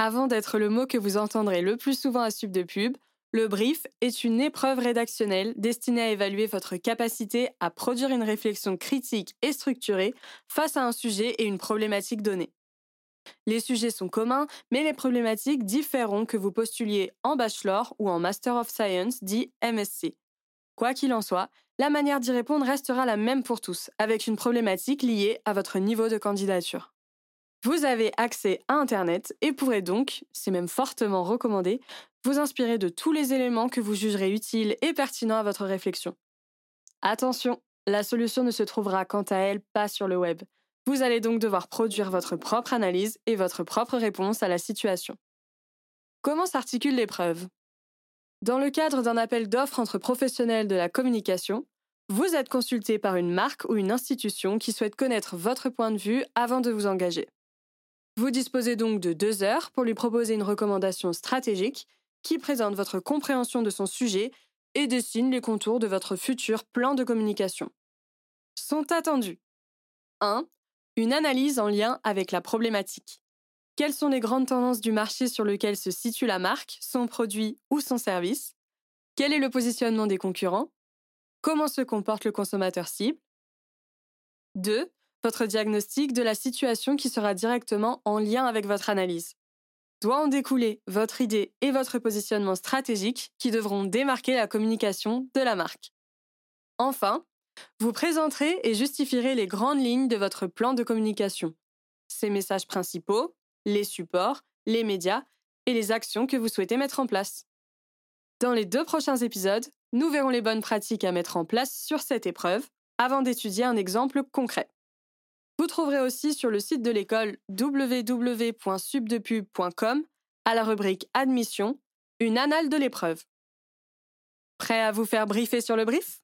Avant d'être le mot que vous entendrez le plus souvent à Sub de Pub, le brief est une épreuve rédactionnelle destinée à évaluer votre capacité à produire une réflexion critique et structurée face à un sujet et une problématique donnée. Les sujets sont communs, mais les problématiques différeront que vous postuliez en bachelor ou en Master of Science, dit MSc. Quoi qu'il en soit, la manière d'y répondre restera la même pour tous, avec une problématique liée à votre niveau de candidature. Vous avez accès à Internet et pourrez donc, c'est même fortement recommandé, vous inspirer de tous les éléments que vous jugerez utiles et pertinents à votre réflexion. Attention, la solution ne se trouvera quant à elle pas sur le web. Vous allez donc devoir produire votre propre analyse et votre propre réponse à la situation. Comment s'articule l'épreuve Dans le cadre d'un appel d'offres entre professionnels de la communication, vous êtes consulté par une marque ou une institution qui souhaite connaître votre point de vue avant de vous engager. Vous disposez donc de deux heures pour lui proposer une recommandation stratégique qui présente votre compréhension de son sujet et dessine les contours de votre futur plan de communication. Sont attendus 1 une analyse en lien avec la problématique. Quelles sont les grandes tendances du marché sur lequel se situe la marque, son produit ou son service? Quel est le positionnement des concurrents? Comment se comporte le consommateur cible? 2. Votre diagnostic de la situation qui sera directement en lien avec votre analyse. Doit en découler votre idée et votre positionnement stratégique qui devront démarquer la communication de la marque. Enfin, vous présenterez et justifierez les grandes lignes de votre plan de communication, ses messages principaux, les supports, les médias et les actions que vous souhaitez mettre en place. Dans les deux prochains épisodes, nous verrons les bonnes pratiques à mettre en place sur cette épreuve avant d'étudier un exemple concret. Vous trouverez aussi sur le site de l'école www.subdepub.com à la rubrique Admission une annale de l'épreuve. Prêt à vous faire briefer sur le brief?